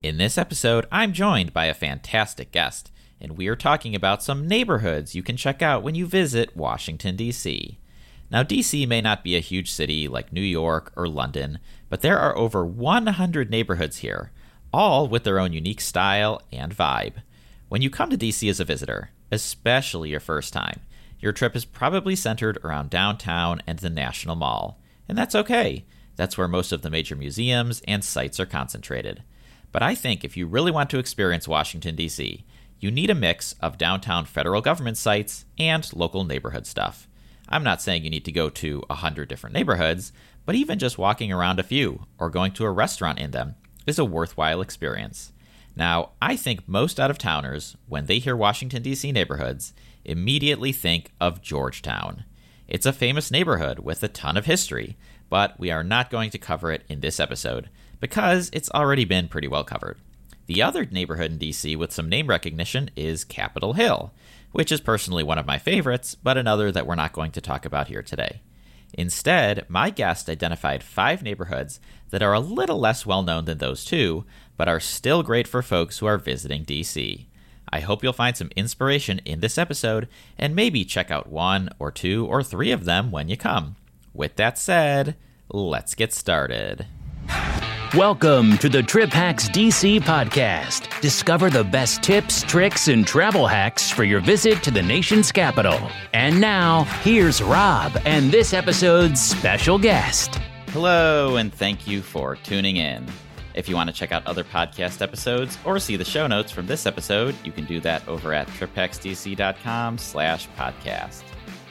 In this episode, I'm joined by a fantastic guest, and we are talking about some neighborhoods you can check out when you visit Washington, D.C. Now, D.C. may not be a huge city like New York or London, but there are over 100 neighborhoods here, all with their own unique style and vibe. When you come to D.C. as a visitor, especially your first time, your trip is probably centered around downtown and the National Mall. And that's okay. That's where most of the major museums and sites are concentrated. But I think if you really want to experience Washington, D.C., you need a mix of downtown federal government sites and local neighborhood stuff. I'm not saying you need to go to 100 different neighborhoods, but even just walking around a few or going to a restaurant in them is a worthwhile experience. Now, I think most out of towners, when they hear Washington, D.C. neighborhoods, immediately think of Georgetown. It's a famous neighborhood with a ton of history, but we are not going to cover it in this episode because it's already been pretty well covered. The other neighborhood in DC with some name recognition is Capitol Hill, which is personally one of my favorites, but another that we're not going to talk about here today. Instead, my guest identified five neighborhoods that are a little less well known than those two, but are still great for folks who are visiting DC. I hope you'll find some inspiration in this episode and maybe check out one or two or three of them when you come. With that said, let's get started. Welcome to the Trip Hacks DC podcast. Discover the best tips, tricks, and travel hacks for your visit to the nation's capital. And now, here's Rob and this episode's special guest. Hello, and thank you for tuning in. If you want to check out other podcast episodes or see the show notes from this episode, you can do that over at triphacksdc.com slash podcast.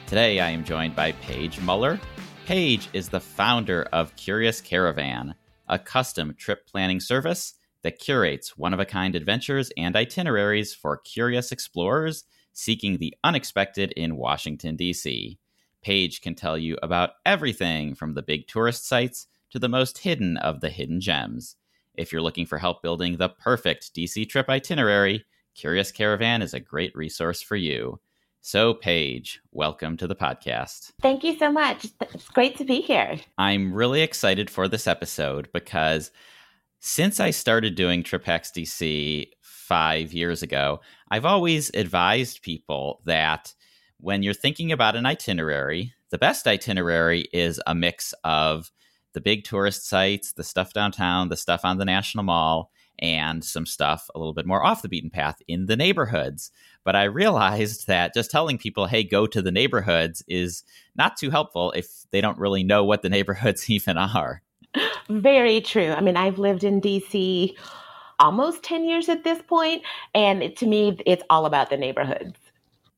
Today, I am joined by Paige Muller. Paige is the founder of Curious Caravan – a custom trip planning service that curates one of a kind adventures and itineraries for curious explorers seeking the unexpected in Washington, D.C. Paige can tell you about everything from the big tourist sites to the most hidden of the hidden gems. If you're looking for help building the perfect DC trip itinerary, Curious Caravan is a great resource for you. So, Paige, welcome to the podcast. Thank you so much. It's great to be here. I'm really excited for this episode because since I started doing Trip Hacks DC five years ago, I've always advised people that when you're thinking about an itinerary, the best itinerary is a mix of the big tourist sites, the stuff downtown, the stuff on the National Mall, and some stuff a little bit more off the beaten path in the neighborhoods. But I realized that just telling people, hey, go to the neighborhoods is not too helpful if they don't really know what the neighborhoods even are. Very true. I mean, I've lived in DC almost 10 years at this point, and to me, it's all about the neighborhoods.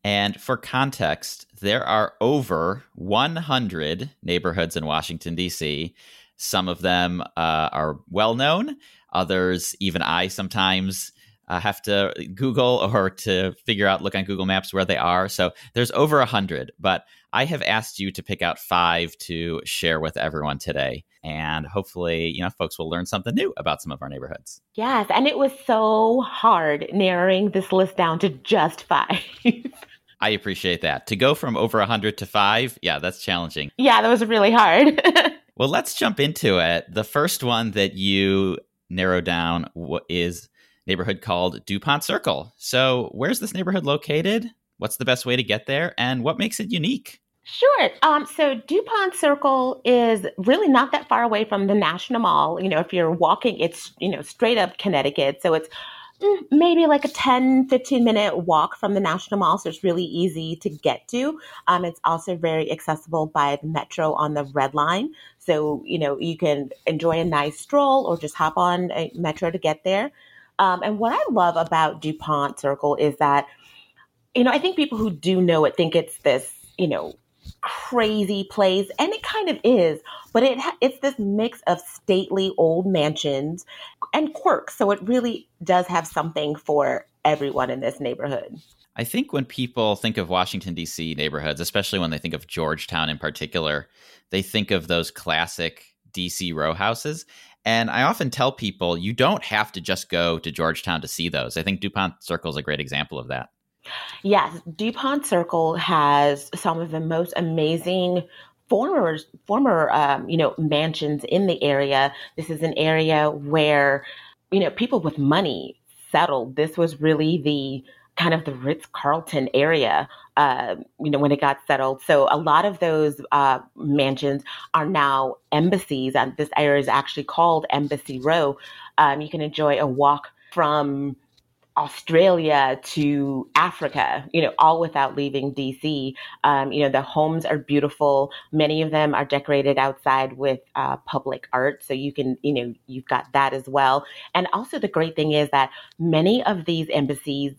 And for context, there are over 100 neighborhoods in Washington, D.C. Some of them uh, are well known, Others, even I sometimes uh, have to Google or to figure out, look on Google Maps where they are. So there's over a hundred, but I have asked you to pick out five to share with everyone today. And hopefully, you know, folks will learn something new about some of our neighborhoods. Yes. And it was so hard narrowing this list down to just five. I appreciate that. To go from over a 100 to five, yeah, that's challenging. Yeah, that was really hard. well, let's jump into it. The first one that you narrow down what is neighborhood called DuPont Circle. So, where's this neighborhood located? What's the best way to get there? And what makes it unique? Sure. Um, so DuPont Circle is really not that far away from the National Mall. You know, if you're walking, it's, you know, straight up Connecticut. So it's mm, maybe like a 10, 15 minute walk from the National Mall. So it's really easy to get to. Um, it's also very accessible by the metro on the Red Line. So, you know, you can enjoy a nice stroll or just hop on a metro to get there. Um, and what I love about DuPont Circle is that, you know, I think people who do know it think it's this, you know, crazy place, and it kind of is, but it it's this mix of stately old mansions and quirks. So it really does have something for everyone in this neighborhood. I think when people think of Washington, D.C. neighborhoods, especially when they think of Georgetown in particular, they think of those classic DC row houses. And I often tell people you don't have to just go to Georgetown to see those. I think DuPont Circle is a great example of that. Yes, DuPont Circle has some of the most amazing former former um, you know mansions in the area. This is an area where you know, people with money settled. This was really the kind of the Ritz Carlton area, uh, you know, when it got settled. So a lot of those uh, mansions are now embassies, and this area is actually called Embassy Row. Um, you can enjoy a walk from Australia to Africa, you know, all without leaving DC. Um, you know, the homes are beautiful. Many of them are decorated outside with uh, public art. So you can, you know, you've got that as well. And also, the great thing is that many of these embassies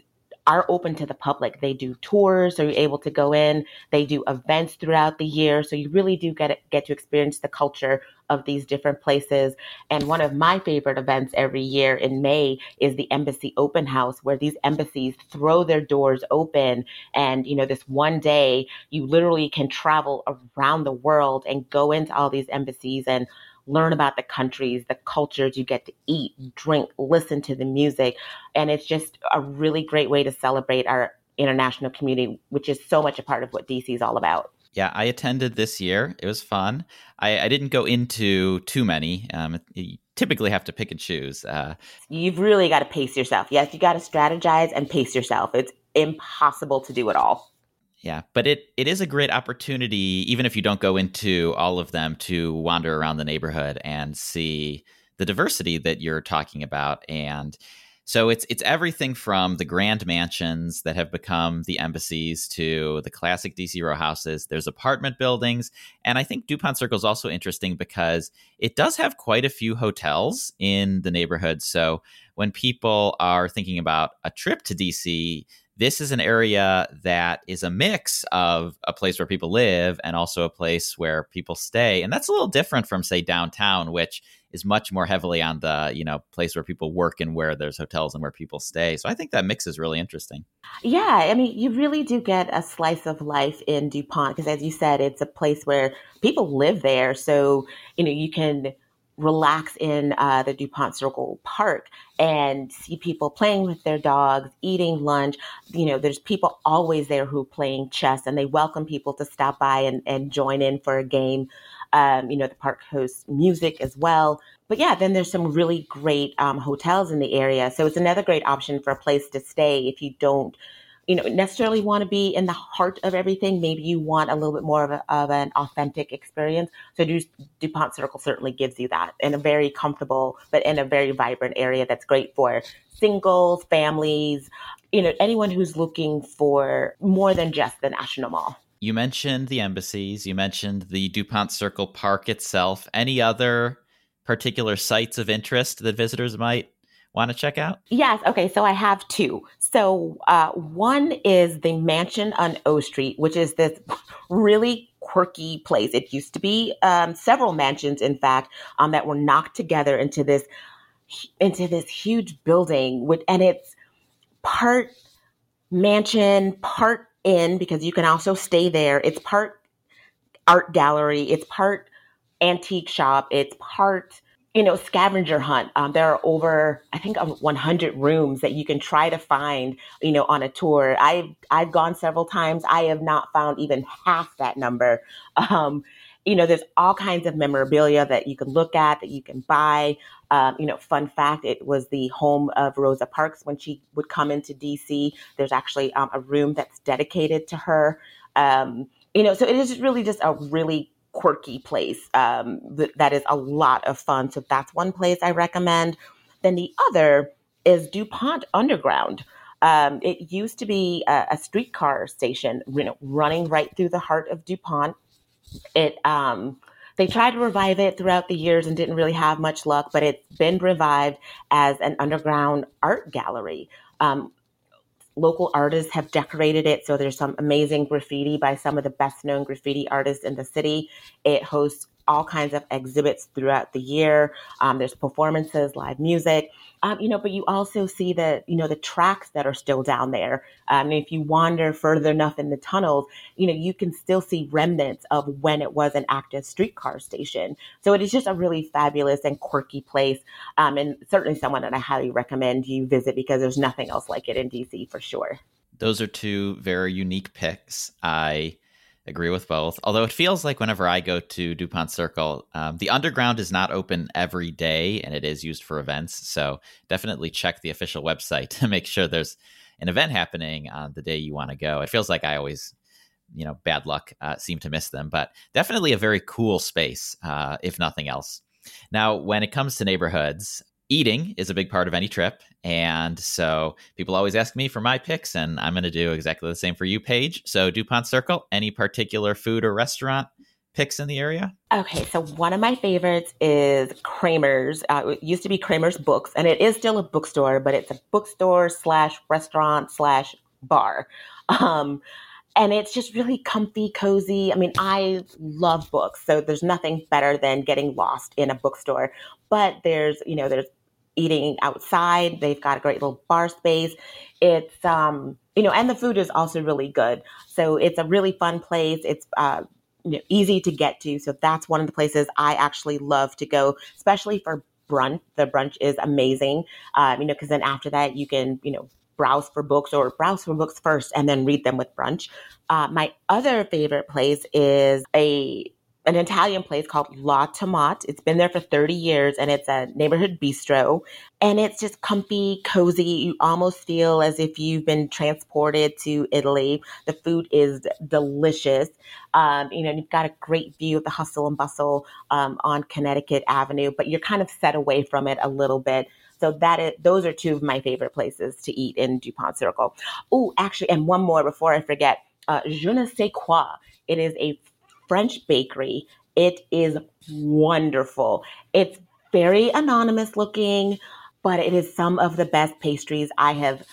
are open to the public. They do tours, so you're able to go in. They do events throughout the year, so you really do get get to experience the culture of these different places. And one of my favorite events every year in May is the Embassy Open House, where these embassies throw their doors open. And, you know, this one day you literally can travel around the world and go into all these embassies and learn about the countries, the cultures you get to eat, drink, listen to the music. And it's just a really great way to celebrate our international community, which is so much a part of what DC is all about. Yeah, I attended this year. It was fun. I, I didn't go into too many. Um, you typically have to pick and choose. Uh, You've really got to pace yourself. Yes, you got to strategize and pace yourself. It's impossible to do it all. Yeah, but it it is a great opportunity, even if you don't go into all of them, to wander around the neighborhood and see the diversity that you're talking about. And so it's it's everything from the grand mansions that have become the embassies to the classic DC row houses. There's apartment buildings, and I think Dupont Circle is also interesting because it does have quite a few hotels in the neighborhood. So when people are thinking about a trip to DC, this is an area that is a mix of a place where people live and also a place where people stay. And that's a little different from, say, downtown, which is much more heavily on the, you know, place where people work and where there's hotels and where people stay. So I think that mix is really interesting. Yeah. I mean, you really do get a slice of life in DuPont because, as you said, it's a place where people live there. So, you know, you can relax in uh, the DuPont Circle Park and see people playing with their dogs, eating lunch. You know, there's people always there who are playing chess and they welcome people to stop by and, and join in for a game. Um, you know, the park hosts music as well. But yeah, then there's some really great um, hotels in the area. So it's another great option for a place to stay if you don't you know necessarily want to be in the heart of everything. Maybe you want a little bit more of, a, of an authentic experience. So dupont circle certainly gives you that in a very comfortable but in a very vibrant area that's great for singles families you know anyone who's looking for more than just the national mall. You mentioned the embassies. You mentioned the dupont circle park itself. Any other particular sites of interest that visitors might want to check out? Yes. Okay. So I have two. So uh, one is the mansion on O Street, which is this really quirky place. It used to be um, several mansions, in fact, um, that were knocked together into this into this huge building, with, and it's part mansion, part inn because you can also stay there. It's part art gallery. It's part antique shop. It's part you know, scavenger hunt. Um, there are over, I think, 100 rooms that you can try to find, you know, on a tour. I've I've gone several times. I have not found even half that number. Um, you know, there's all kinds of memorabilia that you can look at, that you can buy. Um, you know, fun fact: it was the home of Rosa Parks when she would come into DC. There's actually um, a room that's dedicated to her. Um, you know, so it is really just a really quirky place um, th- that is a lot of fun. So that's one place I recommend. Then the other is DuPont Underground. Um, it used to be a, a, streetcar station, you know, running right through the heart of DuPont. It um, they tried to revive it throughout the years and didn't really have much luck, but it's been revived as an underground art gallery. Um, local artists have decorated it. So there's some amazing graffiti by some of the best known graffiti artists in the city. It hosts all kinds of exhibits throughout the year. Um, there's performances, live music, um, you know, but you also see the, you know, the tracks that are still down there. Um, if you wander further enough in the tunnels, you know, you can still see remnants of when it was an active streetcar station. So it is just a really fabulous and quirky place, um, and certainly someone that I highly recommend you visit because there's nothing else like it in DC for sure. Those are two very unique picks. I agree with both. Although it feels like whenever I go to DuPont Circle, um, the underground is not open every day and it is used for events. So definitely check the official website to make sure there's an event happening on the day you want to go. It feels like I always, you know, bad luck uh, seem to miss them, but definitely a very cool space, uh, if nothing else. Now, when it comes to neighborhoods, eating is a big part of any trip. And so people always ask me for my picks, and I'm going to do exactly the same for you, Paige. So, DuPont Circle, any particular food or restaurant picks in the area? Okay, so one of my favorites is Kramer's. Uh, it used to be Kramer's Books, and it is still a bookstore, but it's a bookstore slash restaurant slash bar. Um, and it's just really comfy, cozy. I mean, I love books, so there's nothing better than getting lost in a bookstore. But there's, you know, there's eating outside. They've got a great little bar space. It's, um, you know, and the food is also really good. So it's a really fun place. It's uh, you know, easy to get to. So that's one of the places I actually love to go, especially for brunch. The brunch is amazing. Um, you know, because then after that you can, you know, browse for books or browse for books first and then read them with brunch. Uh, my other favorite place is a an Italian place called La Tomate. It's been there for 30 years and it's a neighborhood bistro. And it's just comfy, cozy. You almost feel as if you've been transported to Italy. The food is delicious. Um, you know, you've got a great view of the hustle and bustle um, on Connecticut Avenue, but you're kind of set away from it a little bit. So that is, those are two of my favorite places to eat in DuPont Circle. Oh, actually, and one more before I forget. Uh, Je ne sais quoi. It is a French bakery. It is wonderful. It's very anonymous looking, but it is some of the best pastries I have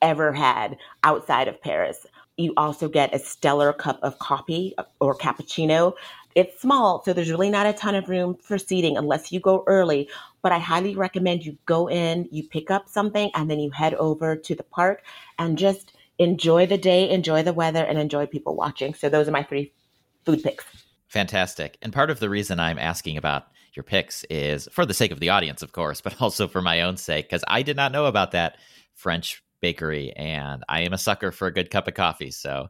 ever had outside of Paris. You also get a stellar cup of coffee or cappuccino. It's small, so there's really not a ton of room for seating unless you go early. But I highly recommend you go in, you pick up something, and then you head over to the park and just enjoy the day, enjoy the weather, and enjoy people watching. So those are my three food picks. Fantastic. And part of the reason I'm asking about your picks is for the sake of the audience, of course, but also for my own sake, because I did not know about that French bakery and I am a sucker for a good cup of coffee. So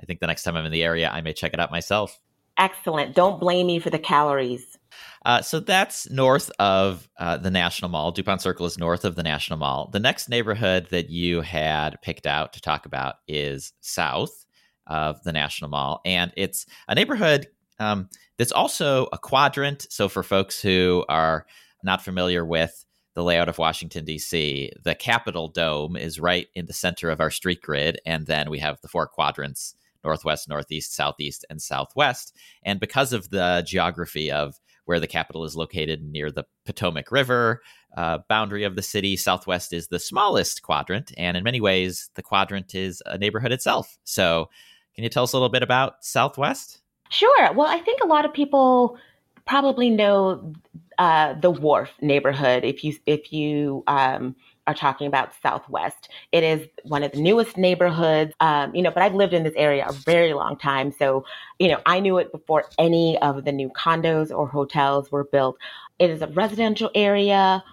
I think the next time I'm in the area, I may check it out myself. Excellent. Don't blame me for the calories. Uh, so that's north of uh, the National Mall. DuPont Circle is north of the National Mall. The next neighborhood that you had picked out to talk about is south of the National Mall. And it's a neighborhood um, that's also a quadrant. So, for folks who are not familiar with the layout of Washington, D.C., the Capitol Dome is right in the center of our street grid. And then we have the four quadrants northwest, northeast, southeast, and southwest. And because of the geography of where the Capitol is located near the Potomac River, uh, boundary of the city. Southwest is the smallest quadrant, and in many ways, the quadrant is a neighborhood itself. So, can you tell us a little bit about Southwest? Sure. Well, I think a lot of people probably know uh, the Wharf neighborhood. If you if you um, are talking about Southwest, it is one of the newest neighborhoods. Um, you know, but I've lived in this area a very long time, so you know I knew it before any of the new condos or hotels were built. It is a residential area.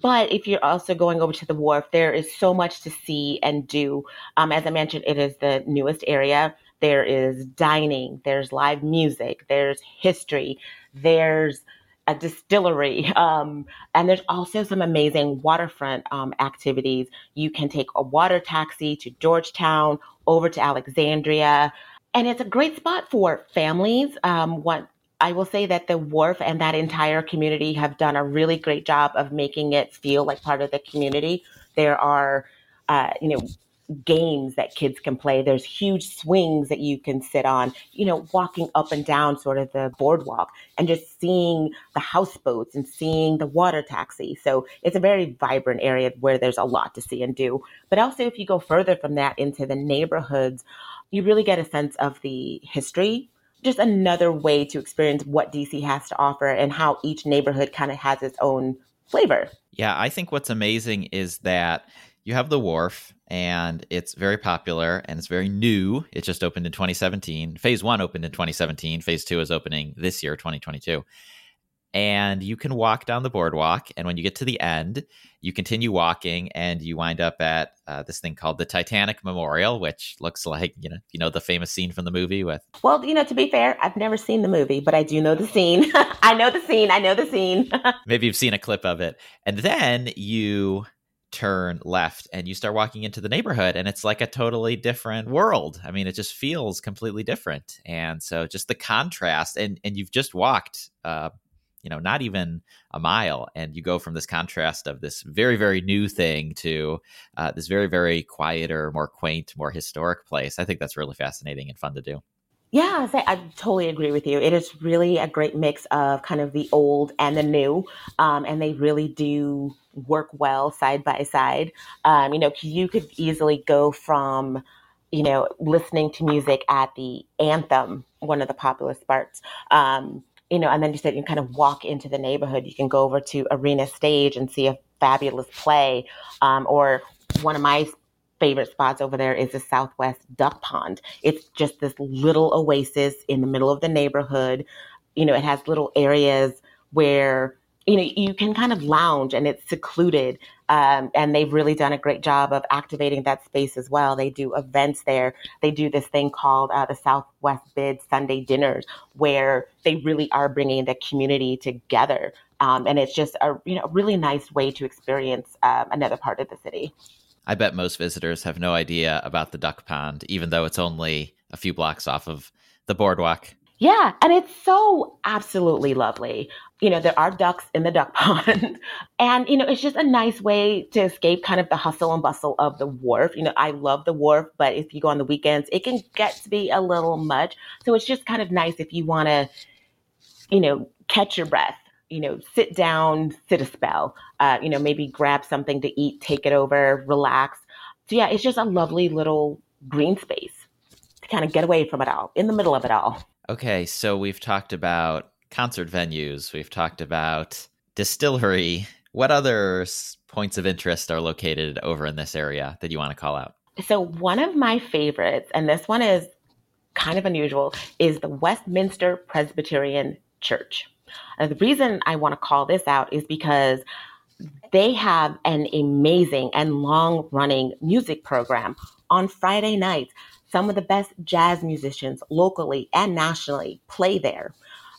But if you're also going over to the wharf, there is so much to see and do. Um, as I mentioned, it is the newest area. There is dining, there's live music, there's history, there's a distillery, um, and there's also some amazing waterfront um, activities. You can take a water taxi to Georgetown, over to Alexandria, and it's a great spot for families. Um, what I will say that the wharf and that entire community have done a really great job of making it feel like part of the community. There are, uh, you know, games that kids can play. There's huge swings that you can sit on, you know, walking up and down sort of the boardwalk and just seeing the houseboats and seeing the water taxi. So it's a very vibrant area where there's a lot to see and do. But also, if you go further from that into the neighborhoods, you really get a sense of the history just another way to experience what DC has to offer and how each neighborhood kind of has its own flavor. Yeah, I think what's amazing is that you have the wharf and it's very popular and it's very new. It just opened in 2017. Phase one opened in 2017. Phase two is opening this year, 2022. And you can walk down the boardwalk. And when you get to the end, you continue walking, and you wind up at uh, this thing called the Titanic Memorial, which looks like you know you know the famous scene from the movie with. Well, you know, to be fair, I've never seen the movie, but I do know the scene. I know the scene. I know the scene. Maybe you've seen a clip of it, and then you turn left and you start walking into the neighborhood and it's like a totally different world i mean it just feels completely different and so just the contrast and and you've just walked uh you know not even a mile and you go from this contrast of this very very new thing to uh, this very very quieter more quaint more historic place i think that's really fascinating and fun to do yeah, I, totally agree with you. It is really a great mix of kind of the old and the new, um, and they really do work well side by side. Um, you know, you could easily go from, you know, listening to music at the anthem, one of the popular parts, um, you know, and then you said you kind of walk into the neighborhood. You can go over to Arena Stage and see a fabulous play, um, or one of my favorite spots over there is the Southwest Duck Pond. It's just this little oasis in the middle of the neighborhood. You know, it has little areas where you know you can kind of lounge and it's secluded um, and they've really done a great job of activating that space as well. They do events there. They do this thing called uh, the southwest bid sunday dinners where they really are bringing the community together um, and it's just a you know really nice way to experience um, another part of the city. I bet most visitors have no idea about the duck pond, even though it's only a few blocks off of the boardwalk. Yeah, and it's so absolutely lovely. You know, there are ducks in the duck pond. and, you know, it's just a nice way to escape kind of the hustle and bustle of the wharf. You know, I love the wharf, but if you go on the weekends, it can get to be a little much. So it's just kind of nice if you want to, you know, catch your breath you know, sit down, sit a spell, uh, you know, maybe grab something to eat, take it over, relax. So, yeah, it's just a lovely little green space to kind of get away from it all, in the middle of it all. Okay, so we've talked about concert venues, we've talked about distillery. What other points of interest are located over in this area that you want to call out? So, one of my favorites, and this one is kind of unusual, is the Westminster Presbyterian Church. Uh, the reason I want to call this out is because they have an amazing and long running music program on Friday nights. Some of the best jazz musicians locally and nationally play there.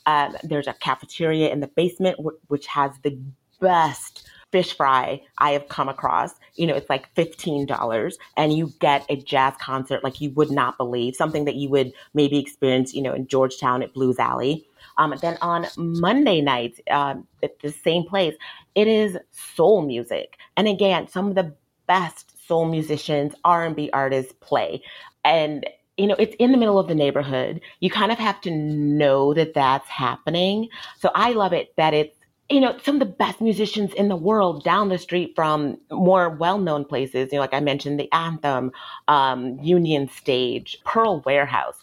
Um, there's a cafeteria in the basement, w- which has the best fish fry I have come across. You know, it's like $15 and you get a jazz concert like you would not believe, something that you would maybe experience, you know, in Georgetown at Blues Alley. Um, then on Monday nights um, at the same place, it is soul music. And again, some of the best soul musicians, R&B artists play. And you know, it's in the middle of the neighborhood. You kind of have to know that that's happening. So I love it that it's you know, some of the best musicians in the world down the street from more well-known places, you know, like I mentioned, the Anthem, um, Union Stage, Pearl Warehouse.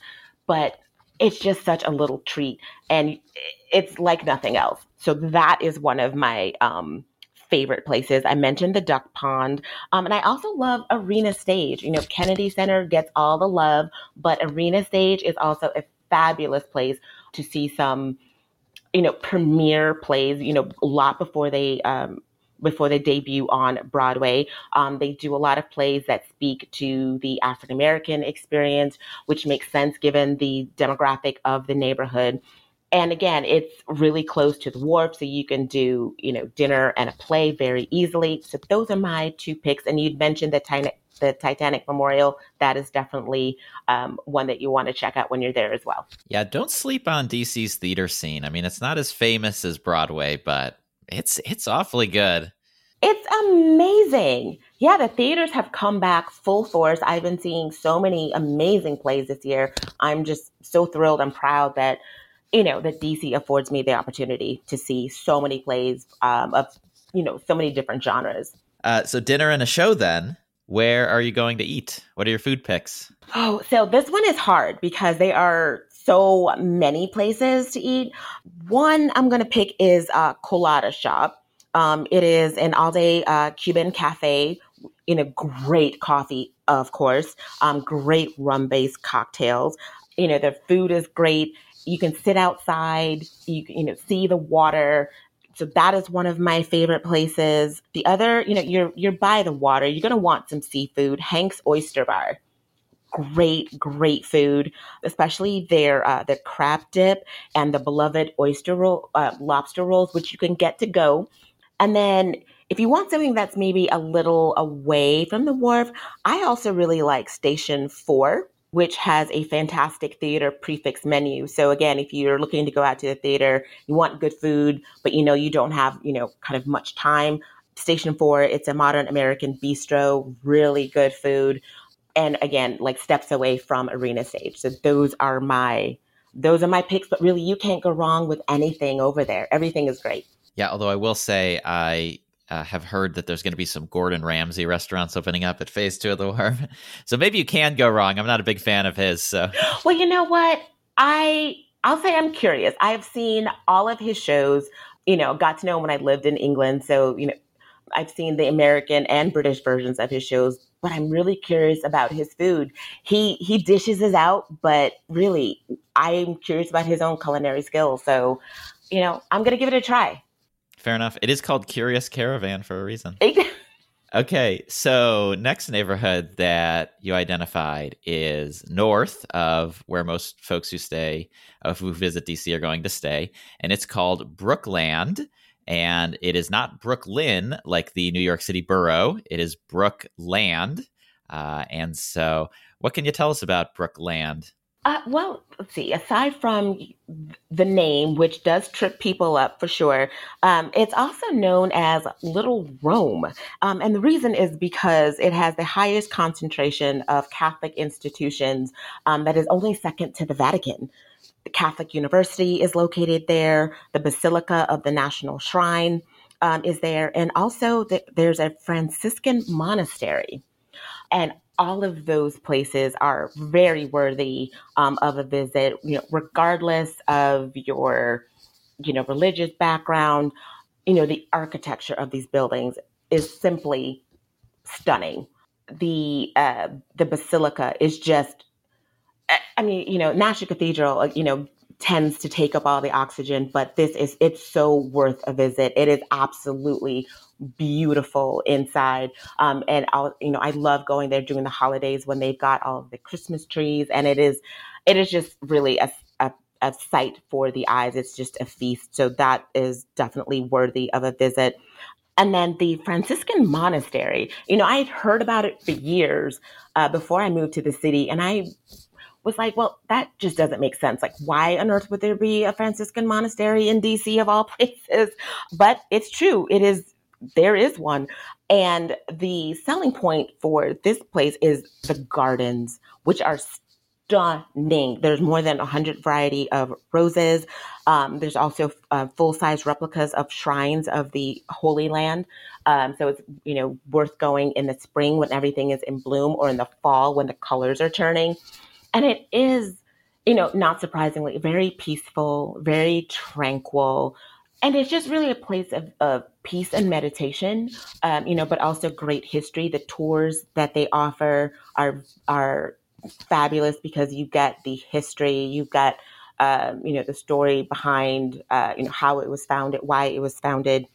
But it's just such a little treat and it's like nothing else. So that is one of my um, favorite places. I mentioned the duck pond. Um, and I also love Arena Stage. You know, Kennedy Center gets all the love, but Arena Stage is also a fabulous place to see some, you know, premiere plays, you know, a lot before they um, before they debut on Broadway. Um, they do a lot of plays that speak to the African American experience, which makes sense given the demographic of the neighborhood. And again, it's really close to the wharf, so you can do, you know, dinner and a play very easily. So those are my two picks. And you'd mentioned the Titanic, the Titanic Memorial. That is definitely um, one that you want to check out when you're there as well. Yeah, don't sleep on DC's theater scene. I mean, it's not as famous as Broadway, but it's it's awfully good. It's amazing. Yeah, the theaters have come back full force. I've been seeing so many amazing plays this year. I'm just so thrilled and proud that you know that DC affords me the opportunity to see so many plays um, of you know so many different genres. Uh, so dinner and a show then. Where are you going to eat? What are your food picks? Oh, so this one is hard because they are so many places to eat. One I'm going to pick is a Colada Shop. Um, it is an all day uh, Cuban cafe in a great coffee, of course, um, great rum based cocktails. You know, the food is great. You can sit outside, you you know, see the water. So that is one of my favorite places. The other, you know, you're you're by the water. You're gonna want some seafood. Hank's Oyster Bar, great, great food, especially their uh, their crab dip and the beloved oyster roll, uh, lobster rolls, which you can get to go. And then if you want something that's maybe a little away from the wharf, I also really like Station Four which has a fantastic theater prix fixe menu. So again, if you're looking to go out to the theater, you want good food, but you know you don't have, you know, kind of much time. Station 4, it's a modern American bistro, really good food. And again, like steps away from arena stage. So those are my those are my picks, but really you can't go wrong with anything over there. Everything is great. Yeah, although I will say I uh, have heard that there's going to be some Gordon Ramsay restaurants opening up at Phase Two of the Wharf, so maybe you can go wrong. I'm not a big fan of his. So, well, you know what? I I'll say I'm curious. I have seen all of his shows. You know, got to know him when I lived in England, so you know, I've seen the American and British versions of his shows. But I'm really curious about his food. He he dishes us out, but really, I'm curious about his own culinary skills. So, you know, I'm gonna give it a try fair enough. It is called Curious Caravan for a reason. okay, so next neighborhood that you identified is north of where most folks who stay, uh, who visit DC, are going to stay, and it's called Brookland. And it is not Brooklyn like the New York City borough. It is Brookland. Uh, and so, what can you tell us about Brookland? Uh, well, let's see. Aside from the name, which does trip people up for sure, um, it's also known as Little Rome. Um, and the reason is because it has the highest concentration of Catholic institutions um, that is only second to the Vatican. The Catholic University is located there, the Basilica of the National Shrine um, is there, and also the, there's a Franciscan monastery. And all of those places are very worthy um, of a visit, you know, regardless of your, you know, religious background. You know, the architecture of these buildings is simply stunning. The uh, the basilica is just, I mean, you know, National Cathedral, you know, tends to take up all the oxygen, but this is it's so worth a visit. It is absolutely beautiful inside. Um, and I'll, you know, I love going there during the holidays when they've got all of the Christmas trees, and it is, it is just really a, a, sight for the eyes. It's just a feast. So that is definitely worthy of a visit. And then the Franciscan monastery, you know, I had heard about it for years uh, before I moved to the city, and I was like, well, that just doesn't make sense. Like, why on earth would there be a Franciscan monastery in DC of all places? But it's true. It is there is one. And the selling point for this place is the gardens, which are stunning. There's more than 100 variety of roses. Um, there's also uh, full size replicas of shrines of the Holy Land. Um, so it's you know worth going in the spring when everything is in bloom, or in the fall when the colors are turning. And it is, you know, not surprisingly, very peaceful, very tranquil. And it's just really a place of, of peace and meditation um, you know but also great history. The tours that they offer are are fabulous because you get the history you get um, you know the story behind uh, you know how it was founded why it was founded.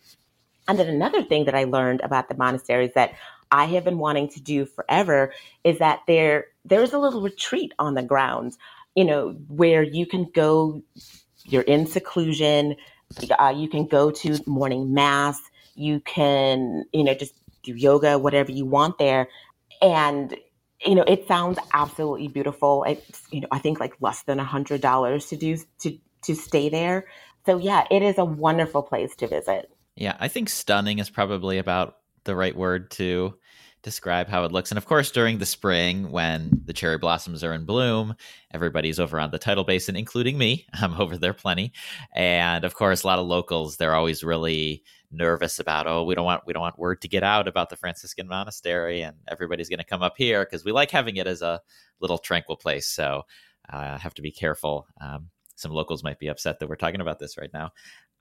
And then another thing that i learned about the monasteries that i have been wanting to do forever is that there there's a little retreat on the grounds you know where you can go you're in seclusion uh, you can go to morning mass. You can, you know, just do yoga, whatever you want there. And, you know, it sounds absolutely beautiful. It's, you know, I think like less than a hundred dollars to do, to, to stay there. So yeah, it is a wonderful place to visit. Yeah. I think stunning is probably about the right word to describe how it looks. And of course, during the spring, when the cherry blossoms are in bloom, everybody's over on the tidal basin, including me. I'm over there plenty. And of course, a lot of locals, they're always really nervous about, oh, we don't want we don't want word to get out about the Franciscan monastery, and everybody's going to come up here because we like having it as a little tranquil place. So uh, I uh, have to be careful. Um, some locals might be upset that we're talking about this right now.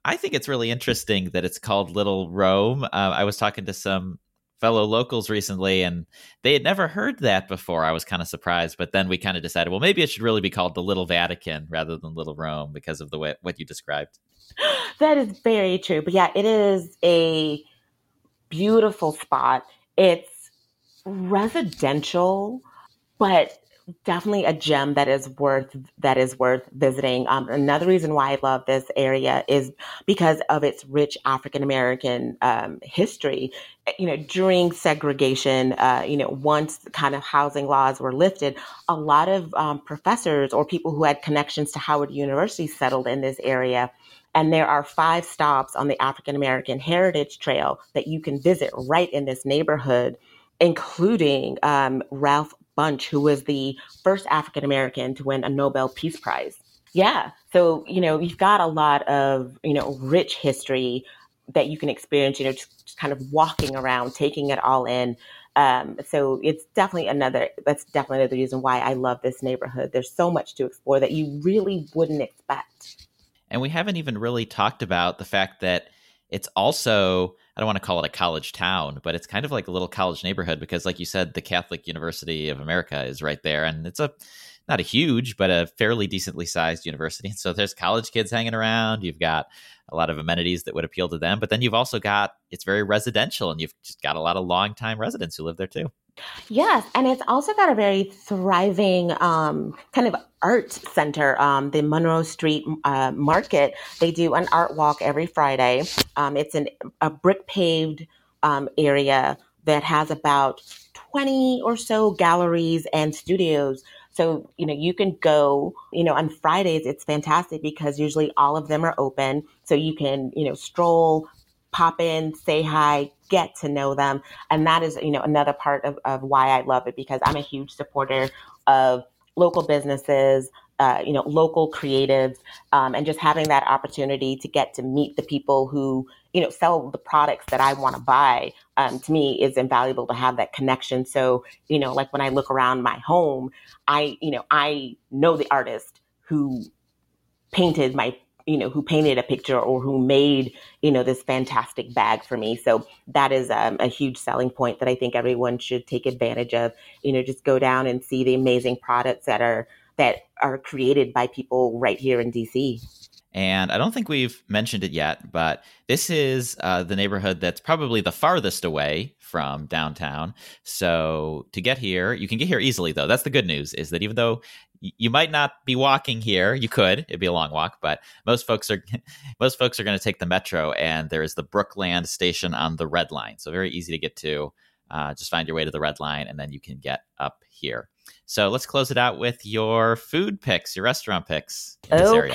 I think it's really interesting that it's called Little Rome. Uh, I was talking to some fellow locals recently, and they had never heard that before. I was kind of surprised, but then we kind of decided, well, maybe it should really be called the Little Vatican rather than Little Rome because of the way what you described. That is very true. But yeah, it is a beautiful spot. It's residential, but definitely a gem that is worth that is worth visiting. Um, another reason why I love this area is because of its rich African American um, history. You know, during segregation, uh, you know, once kind of housing laws were lifted, a lot of um, professors or people who had connections to Howard University settled in this area. And there are five stops on the African American Heritage Trail that you can visit right in this neighborhood including um, Ralph Bunche, who was the first African American to win a Nobel Peace Prize. Yeah. So, you know, you've got a lot of, you know, rich history that you can experience, you know, just, just kind of walking around, taking it all in. Um, so it's definitely another, that's definitely another reason why I love this neighborhood. There's so much to explore that you really wouldn't expect. And we haven't even really talked about the fact that it's also I don't want to call it a college town, but it's kind of like a little college neighborhood because, like you said, the Catholic University of America is right there, and it's a not a huge, but a fairly decently sized university. So there's college kids hanging around. You've got a lot of amenities that would appeal to them, but then you've also got it's very residential, and you've just got a lot of longtime residents who live there too. Yes, and it's also got a very thriving um, kind of art center. Um, the Monroe Street uh, Market, they do an art walk every Friday. Um, it's an, a brick paved um, area that has about 20 or so galleries and studios. So, you know, you can go, you know, on Fridays, it's fantastic because usually all of them are open. So you can, you know, stroll, pop in, say hi, get to know them. And that is, you know, another part of, of why I love it because I'm a huge supporter of local businesses, uh, you know, local creatives, um, and just having that opportunity to get to meet the people who, you know, sell the products that I want to buy. Um, to me, is invaluable to have that connection. So, you know, like when I look around my home, I, you know, I know the artist who painted my you know, who painted a picture or who made, you know, this fantastic bag for me. So that is um, a huge selling point that I think everyone should take advantage of. You know, just go down and see the amazing products that are that are created by people right here in DC. And I don't think we've mentioned it yet, but this is uh, the neighborhood that's probably the farthest away from downtown. So to get here, you can get here easily, though. That's the good news is that even though you might not be walking here, you could. It'd be a long walk, but most folks are most folks are going to take the metro, and there is the Brookland station on the Red Line, so very easy to get to. Uh, just find your way to the Red Line, and then you can get up here. So let's close it out with your food picks, your restaurant picks.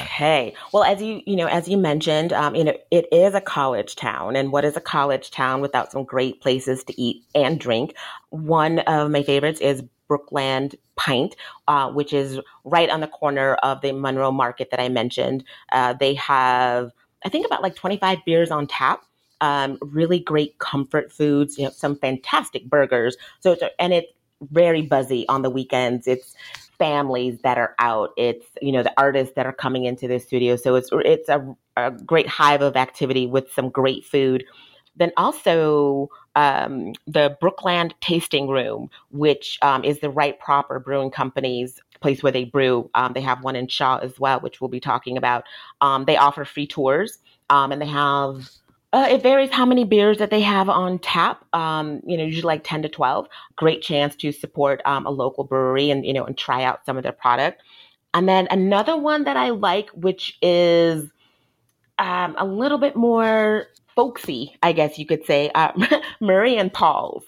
okay. Well, as you you know, as you mentioned, um, you know, it is a college town, and what is a college town without some great places to eat and drink? One of my favorites is Brookland Pint, uh, which is right on the corner of the Monroe Market that I mentioned. Uh, they have, I think, about like 25 beers on tap. Um, really great comfort foods, you know, some fantastic burgers. So a, and it's very buzzy on the weekends. It's families that are out. It's you know the artists that are coming into the studio. So it's it's a, a great hive of activity with some great food. Then also um, the Brookland Tasting Room, which um, is the Right Proper Brewing Company's place where they brew. Um, they have one in Shaw as well, which we'll be talking about. Um, they offer free tours, um, and they have uh, it varies how many beers that they have on tap. Um, you know, usually like ten to twelve. Great chance to support um, a local brewery and you know and try out some of their product. And then another one that I like, which is um, a little bit more folksy, I guess you could say, uh, Murry and Paul's.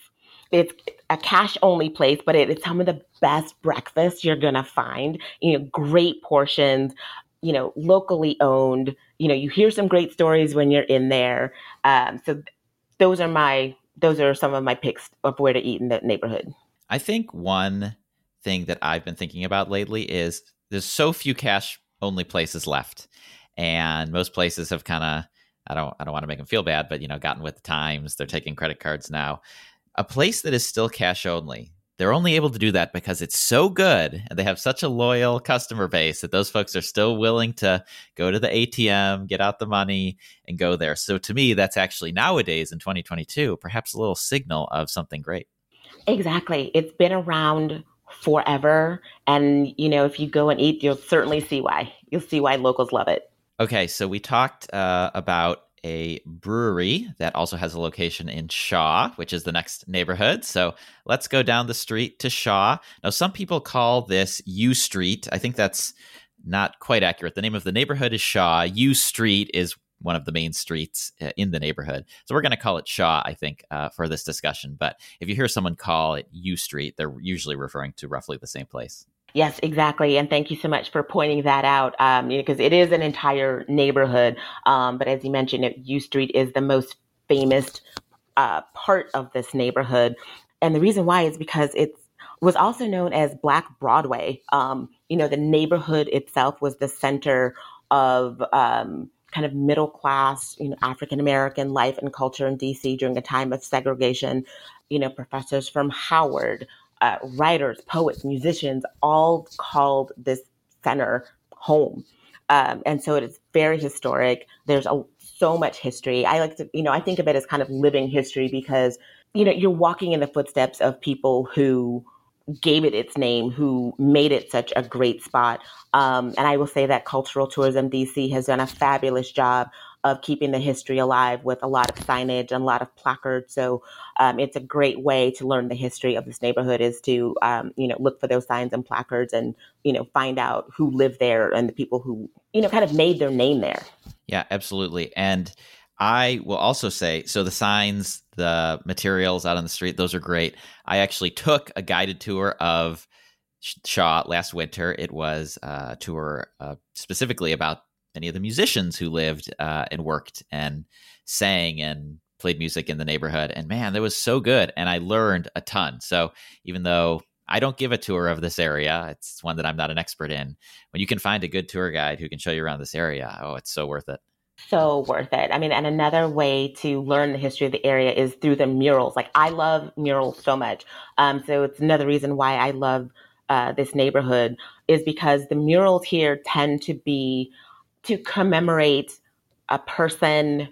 It's a cash only place, but it is some of the best breakfast you're gonna find. You know, great portions. You know, locally owned you know, you hear some great stories when you're in there. Um, so those are my those are some of my picks of where to eat in that neighborhood. I think one thing that I've been thinking about lately is there's so few cash only places left, and most places have kind of I don't I don't want to make them feel bad, but you know, gotten with the times. They're taking credit cards now. A place that is still cash only they're only able to do that because it's so good and they have such a loyal customer base that those folks are still willing to go to the ATM, get out the money, and go there. So to me, that's actually nowadays in 2022, perhaps a little signal of something great. Exactly. It's been around forever. And, you know, if you go and eat, you'll certainly see why. You'll see why locals love it. Okay. So we talked uh, about a brewery that also has a location in Shaw, which is the next neighborhood. So let's go down the street to Shaw. Now, some people call this U Street. I think that's not quite accurate. The name of the neighborhood is Shaw. U Street is one of the main streets uh, in the neighborhood. So we're going to call it Shaw, I think, uh, for this discussion. But if you hear someone call it U Street, they're usually referring to roughly the same place. Yes, exactly. And thank you so much for pointing that out um, because it is an entire neighborhood. Um, but as you mentioned, U Street is the most famous uh, part of this neighborhood. And the reason why is because it was also known as Black Broadway. Um, you know, the neighborhood itself was the center of um, kind of middle class, you know, African American life and culture in DC during a time of segregation. You know, professors from Howard, uh, writers, poets, musicians, all called this center home. Um, and so it is very historic. There's a, so much history. I like to, you know, I think of it as kind of living history because, you know, you're walking in the footsteps of people who gave it its name, who made it such a great spot. Um, and I will say that Cultural Tourism DC has done a fabulous job of keeping the history alive with a lot of signage and a lot of placards. So um, it's a great way to learn the history of this neighborhood is to um, you know look for those signs and placards and you know find out who lived there and the people who you know kind of made their name there. Yeah, absolutely. And I will also say so the signs, the materials out on the street, those are great. I actually took a guided tour of Shaw last winter. It was a tour uh, specifically about many of the musicians who lived uh, and worked and sang and played music in the neighborhood. And man, that was so good. And I learned a ton. So even though I don't give a tour of this area, it's one that I'm not an expert in. When you can find a good tour guide who can show you around this area, oh, it's so worth it so worth it. I mean, and another way to learn the history of the area is through the murals. Like I love murals so much. Um, so it's another reason why I love uh, this neighborhood is because the murals here tend to be to commemorate a person,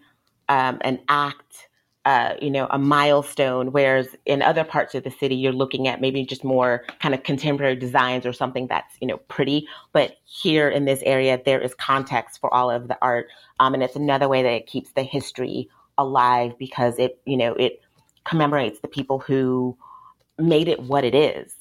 um, an act, uh, you know, a milestone, whereas in other parts of the city, you're looking at maybe just more kind of contemporary designs or something that's, you know, pretty. But here in this area, there is context for all of the art. Um, and it's another way that it keeps the history alive because it, you know, it commemorates the people who made it what it is.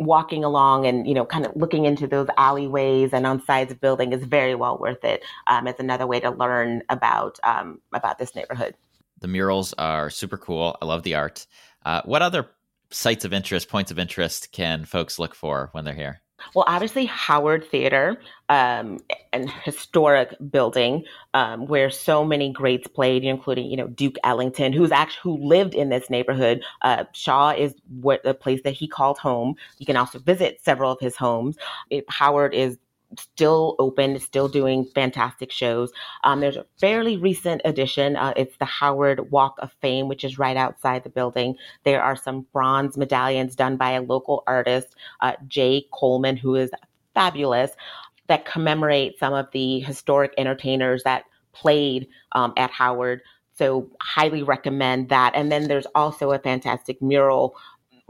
Walking along and, you know, kind of looking into those alleyways and on sides of building is very well worth it. Um, it's another way to learn about, um, about this neighborhood. The murals are super cool. I love the art. Uh, what other sites of interest, points of interest can folks look for when they're here? Well, obviously Howard Theater, um, an historic building um, where so many greats played, including you know Duke Ellington, who's actually who lived in this neighborhood. Uh, Shaw is what the place that he called home. You can also visit several of his homes. It, Howard is still open, still doing fantastic shows. Um, there's a fairly recent addition. Uh, it's the Howard Walk of Fame, which is right outside the building. There are some bronze medallions done by a local artist, uh, Jay Coleman, who is fabulous, that commemorate some of the historic entertainers that played um, at Howard. So, highly recommend that. And then there's also a fantastic mural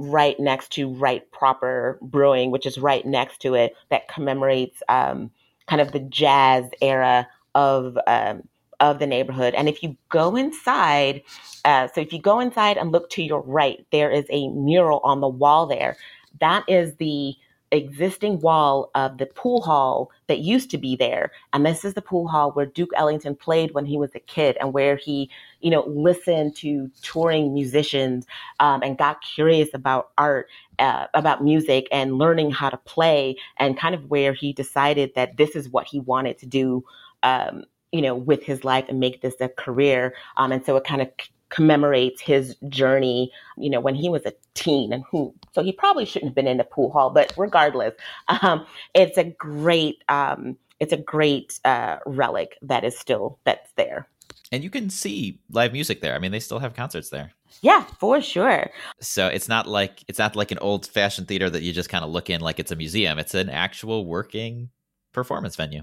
right next to Right Proper Brewing, which is right next to it, that commemorates um, kind of the jazz era of um, of the neighborhood. And if you go inside, uh, so if you go inside and look to your right, there is a mural on the wall there. That is the existing wall of the pool hall that used to be there. And this is the pool hall where Duke Ellington played when he was a kid and where he, you know, listened to touring musicians um, and got curious about art, uh, about music and learning how to play and kind of where he decided that this is what he wanted to do. Um, you know, with his life and make this a career. Um, and so it kind of commemorates his journey, you know, when he was a teen and who, so he probably shouldn't have been in the pool hall, but regardless, um, it's a great, um, it's a great uh, relic that is still that's there. And you can see live music there. I mean, they still have concerts there. Yeah, for sure. So it's not like it's not like an old fashioned theater that you just kind of look in like it's a museum. It's an actual working performance venue.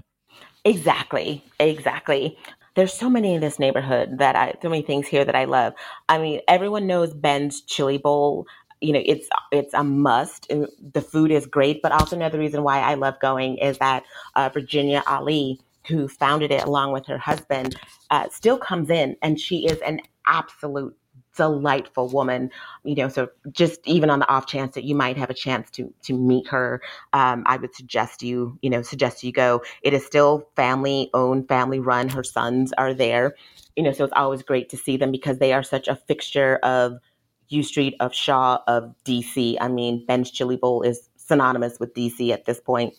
Exactly. Exactly. There's so many in this neighborhood that I so many things here that I love. I mean, everyone knows Ben's Chili Bowl. You know, it's it's a must. And the food is great, but also another reason why I love going is that uh, Virginia Ali, who founded it along with her husband, uh, still comes in, and she is an absolute delightful woman you know so just even on the off chance that you might have a chance to to meet her um, i would suggest you you know suggest you go. It is still family owned family run. Her sons are there. You know so it's always great to see them because they are such a fixture of u street of shaw of dc i mean ben's chili bowl is synonymous with dc at this point.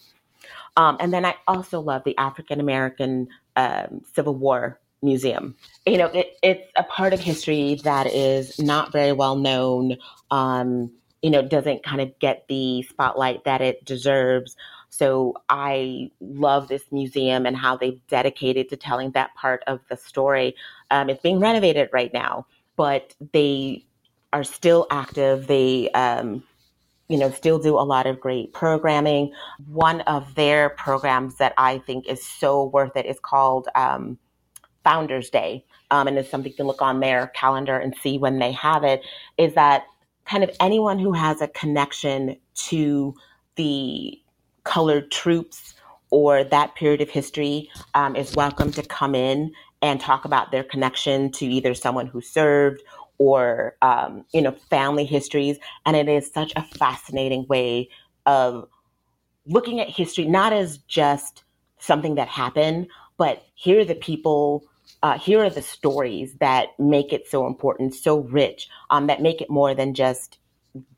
Um, and then i also love the african american um, civil war museum. You know, it, it's a part of history that is not very well known. Um, you know, doesn't kind of get the spotlight that it deserves. So I love this museum and how they've dedicated to telling that part of the story. Um, it's being renovated right now, but they are still active. They, um, you know, still do a lot of great programming. One of their programs that I think is so worth it is called um, Founders Day, um, and it's something to look on their calendar and see when they have it, is that kind of anyone who has a connection to the colored troops or that period of history um, is welcome to come in and talk about their connection to either someone who served or um, you know family histories. And it is such a fascinating way of looking at history not as just something that happened but here are the people uh, here are the stories that make it so important, so rich, um, that make it more than just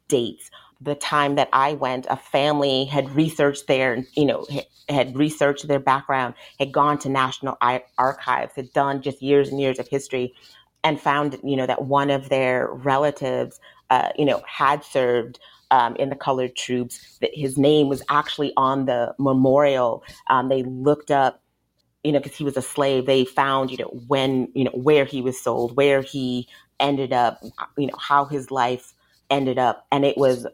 dates. The time that I went, a family had researched their, you know, had researched their background, had gone to National Archives, had done just years and years of history, and found, you know, that one of their relatives, uh, you know, had served um, in the colored troops. That his name was actually on the memorial. Um, they looked up you know, because he was a slave, they found, you know, when, you know, where he was sold, where he ended up, you know, how his life ended up. And it was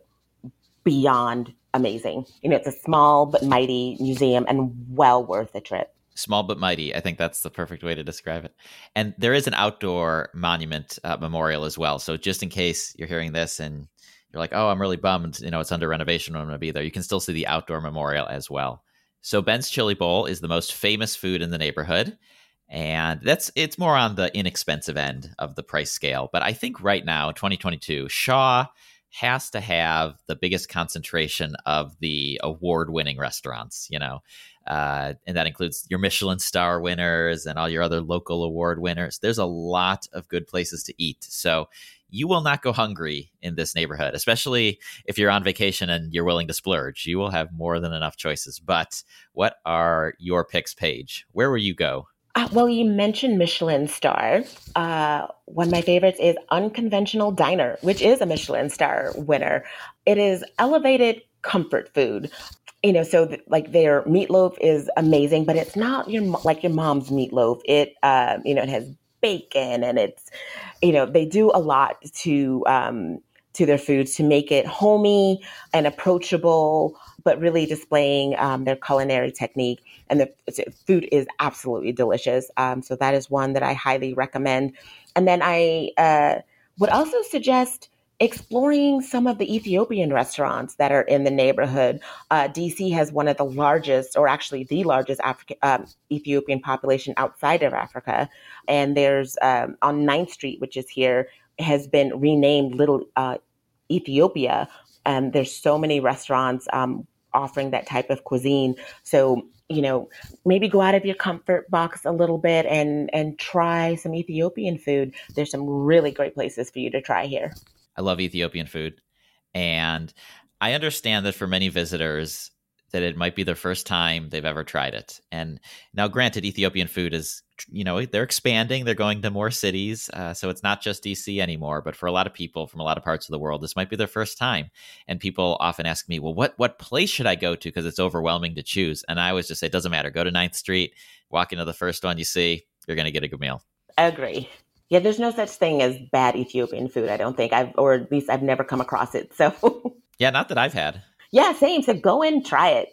beyond amazing. You know, it's a small but mighty museum and well worth a trip. Small but mighty. I think that's the perfect way to describe it. And there is an outdoor monument uh, memorial as well. So just in case you're hearing this and you're like, oh, I'm really bummed, you know, it's under renovation. I'm going to be there. You can still see the outdoor memorial as well. So Ben's Chili Bowl is the most famous food in the neighborhood. And that's it's more on the inexpensive end of the price scale. But I think right now, 2022, Shaw has to have the biggest concentration of the award winning restaurants, you know. Uh, and that includes your Michelin star winners and all your other local award winners. There's a lot of good places to eat. So you will not go hungry in this neighborhood, especially if you're on vacation and you're willing to splurge. You will have more than enough choices. But what are your picks, Paige? Where will you go? Uh, well, you mentioned Michelin star. Uh, one of my favorites is Unconventional Diner, which is a Michelin star winner. It is elevated comfort food. You know, so th- like their meatloaf is amazing, but it's not your like your mom's meatloaf. It, uh, you know, it has bacon and it's you know they do a lot to um, to their foods to make it homey and approachable but really displaying um, their culinary technique and the food is absolutely delicious um, so that is one that i highly recommend. And then i uh, would also suggest exploring some of the Ethiopian restaurants that are in the neighborhood. Uh, DC has one of the largest, or actually the largest African um, Ethiopian population outside of Africa. And there's um, on 9th Street, which is here, has been renamed Little uh, Ethiopia. And there's so many restaurants um, offering that type of cuisine. So you know maybe go out of your comfort box a little bit and and try some ethiopian food there's some really great places for you to try here I love Ethiopian food. And I understand that for many visitors, that it might be their first time they've ever tried it. And now, granted, Ethiopian food is, you know, they're expanding, they're going to more cities. Uh, so it's not just DC anymore. But for a lot of people from a lot of parts of the world, this might be their first time. And people often ask me, well, what, what place should I go to? Because it's overwhelming to choose. And I always just say, it doesn't matter. Go to 9th Street, walk into the first one you see, you're going to get a good meal. Agree. Yeah, there's no such thing as bad Ethiopian food, I don't think. I've or at least I've never come across it. So Yeah, not that I've had. Yeah, same. So go and try it.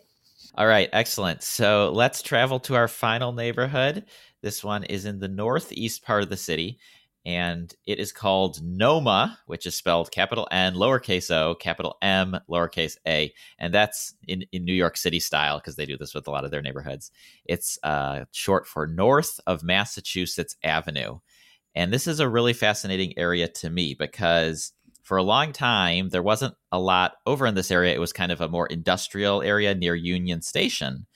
All right, excellent. So let's travel to our final neighborhood. This one is in the northeast part of the city, and it is called Noma, which is spelled capital N, lowercase o, capital M, lowercase a. And that's in, in New York City style because they do this with a lot of their neighborhoods. It's uh, short for North of Massachusetts Avenue. And this is a really fascinating area to me because for a long time, there wasn't a lot over in this area. It was kind of a more industrial area near Union Station.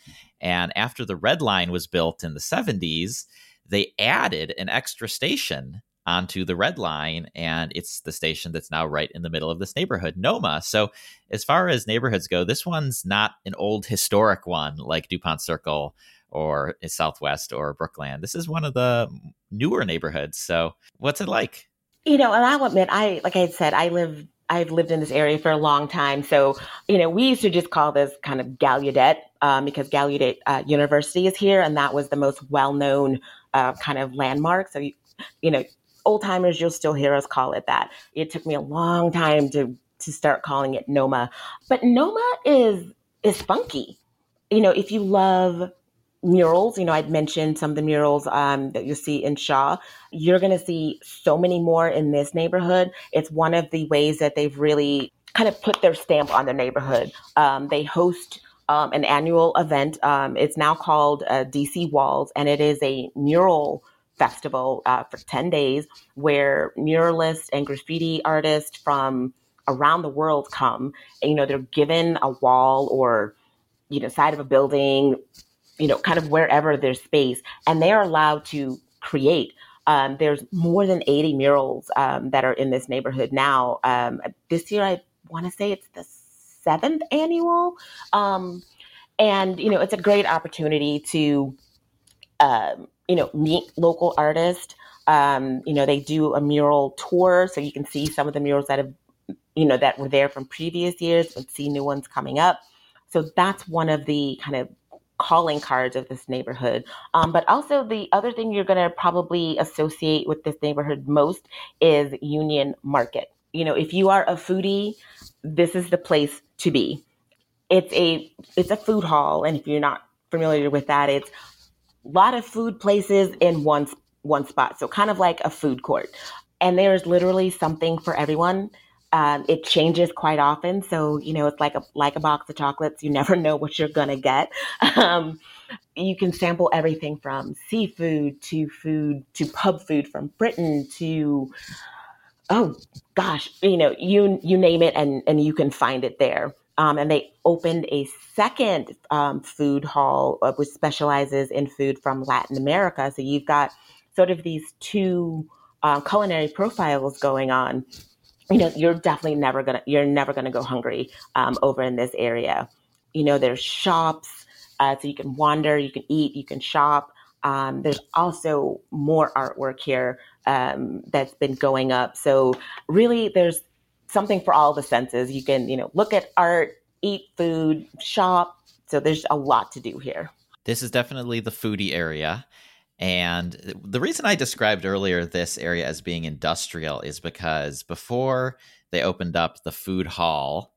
And after the Red Line was built in the 70s, they added an extra station onto the Red Line, and it's the station that's now right in the middle of this neighborhood, Noma. So, as far as neighborhoods go, this one's not an old historic one like DuPont Circle or Southwest or Brookland. This is one of the newer neighborhoods. So, what's it like? You know, and I'll admit, I like I said, I live I've lived in this area for a long time. So, you know, we used to just call this kind of Gallaudet um, because Gallaudet uh, University is here, and that was the most well known uh, kind of landmark. So, you, you know, old timers, you'll still hear us call it that. It took me a long time to to start calling it Noma, but Noma is is funky. You know, if you love murals, you know, I'd mentioned some of the murals um, that you see in Shaw. You're going to see so many more in this neighborhood. It's one of the ways that they've really kind of put their stamp on their neighborhood. Um, they host um, an annual event. Um, it's now called uh, DC Walls, and it is a mural festival uh, for 10 days where muralists and graffiti artists from around the world come. And, you know, they're given a wall or, you know, side of a building, you know, kind of wherever there's space, and they are allowed to create. Um, there's more than 80 murals um, that are in this neighborhood now. Um, this year, I want to say it's the seventh annual. Um, and, you know, it's a great opportunity to, um, you know, meet local artists. Um, you know, they do a mural tour, so you can see some of the murals that have, you know, that were there from previous years, and see new ones coming up. So that's one of the kind of calling cards of this neighborhood. Um, but also, the other thing you're going to probably associate with this neighborhood most is Union Market. You know, if you are a foodie, this is the place to be. It's a it's a food hall, and if you're not familiar with that, it's a lot of food places in one one spot. So kind of like a food court, and there's literally something for everyone. Um, it changes quite often, so you know it's like a like a box of chocolates. You never know what you're gonna get. Um, you can sample everything from seafood to food to pub food from Britain to oh gosh, you know you you name it and and you can find it there. Um, and they opened a second um, food hall uh, which specializes in food from Latin America. So you've got sort of these two uh, culinary profiles going on you know you're definitely never gonna you're never gonna go hungry um, over in this area. You know there's shops uh, so you can wander you can eat you can shop. Um, there's also more artwork here um, that's been going up. So really there's something for all the senses. You can you know look at art eat food shop. So there's a lot to do here. This is definitely the foodie area and the reason I described earlier this area as being industrial is because before they opened up the food hall,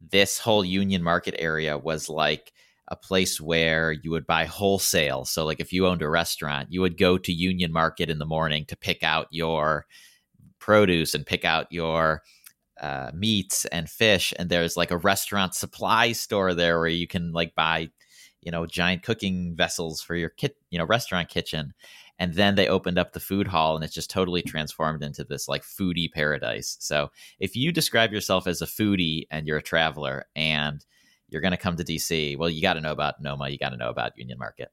this whole Union Market area was like a place where you would buy wholesale. So, like if you owned a restaurant, you would go to Union Market in the morning to pick out your produce and pick out your uh, meats and fish. And there's like a restaurant supply store there where you can like buy you know giant cooking vessels for your kit you know restaurant kitchen. And then they opened up the food hall and it's just totally transformed into this like foodie paradise. So if you describe yourself as a foodie and you're a traveler and you're going to come to dc well you got to know about noma you got to know about union market.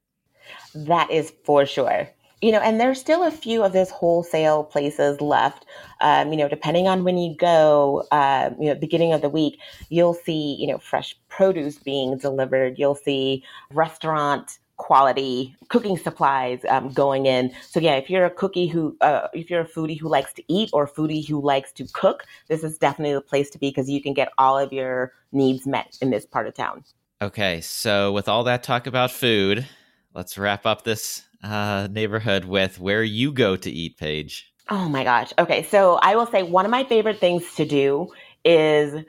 That is for sure you know, and there's still a few of those wholesale places left. Um, you know, depending on when you go, uh, you know, beginning of the week, you'll see, you know, fresh produce being delivered. You'll see restaurant quality cooking supplies um, going in. So yeah, if you're a cookie who, uh, if you're a foodie who likes to eat or foodie who likes to cook, this is definitely the place to be because you can get all of your needs met in this part of town. Okay, so with all that talk about food, let's wrap up this uh, neighborhood with where you go to eat, Paige. Oh my gosh. Okay. So I will say one of my favorite things to do is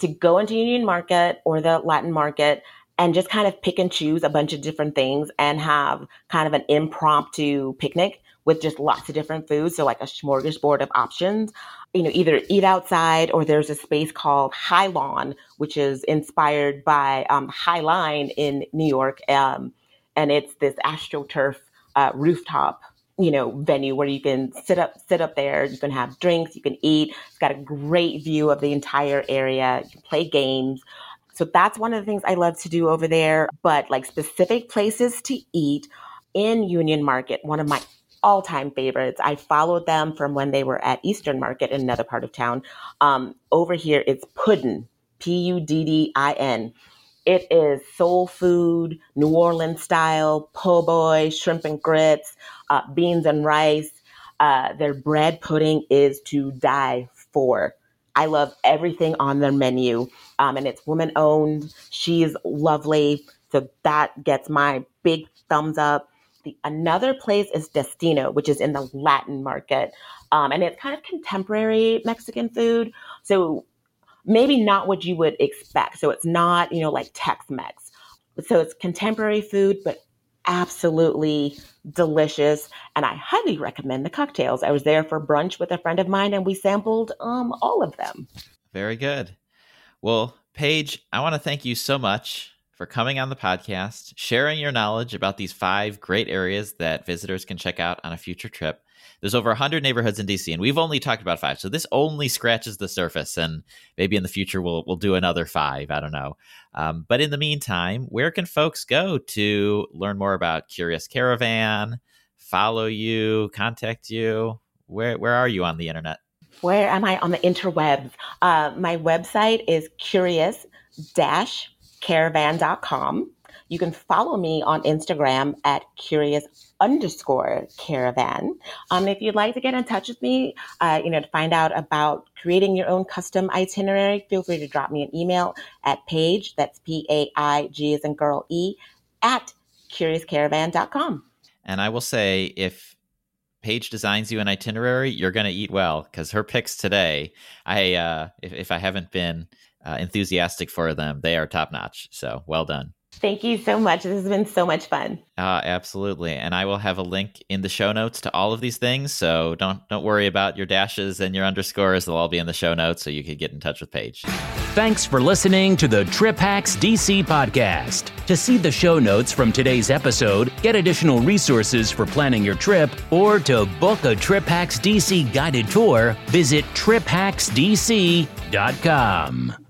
to go into Union Market or the Latin Market and just kind of pick and choose a bunch of different things and have kind of an impromptu picnic with just lots of different foods. So like a smorgasbord of options. You know, either eat outside or there's a space called Hi-Lawn, which is inspired by um, High Line in New York. Um, and it's this astroturf uh, rooftop you know venue where you can sit up sit up there. You can have drinks you can eat. It's got a great view of the entire area. You can play games. So that's one of the things i love to do over there. But like specific places to eat in union market one of my all-time favorites. I followed them from when they were at eastern market in another part of town. Um, over here it's puddin p-u-d-d-i-n it is soul food, New Orleans style, po' boy, shrimp and grits, uh, beans and rice. Uh, their bread pudding is to die for. I love everything on their menu. Um, and it's woman owned. She's lovely. So that gets my big thumbs up. The, another place is Destino, which is in the Latin market. Um, and it's kind of contemporary Mexican food. So maybe not what you would expect. So it's not, you know, like Tex Mex. So it's contemporary food, but absolutely delicious. And I highly recommend the cocktails. I was there for brunch with a friend of mine and we sampled um, all of them. Very good. Well, Paige, I want to thank you so much for coming on the podcast, sharing your knowledge about these five great areas that visitors can check out on a future trip. There's over 100 neighborhoods in DC, and we've only talked about five. So this only scratches the surface, and maybe in the future we'll we'll do another five. I don't know. Um, but in the meantime, where can folks go to learn more about Curious Caravan, follow you, contact you? Where where are you on the internet? Where am I on the interwebs? Uh, my website is curious caravan.com. You can follow me on Instagram at curious underscore caravan. Um, if you'd like to get in touch with me, uh, you know, to find out about creating your own custom itinerary, feel free to drop me an email at paige, that's P-A-I-G as in girl E, at curiouscaravan.com. And I will say, if Paige designs you an itinerary, you're going to eat well because her picks today, I, uh, if, if I haven't been uh, enthusiastic for them, they are top notch. So well done. Thank you so much. This has been so much fun. Uh, absolutely. And I will have a link in the show notes to all of these things. So don't don't worry about your dashes and your underscores. They'll all be in the show notes so you can get in touch with Paige. Thanks for listening to the Trip Hacks DC podcast. To see the show notes from today's episode, get additional resources for planning your trip, or to book a Trip Hacks DC guided tour, visit triphacksdc.com.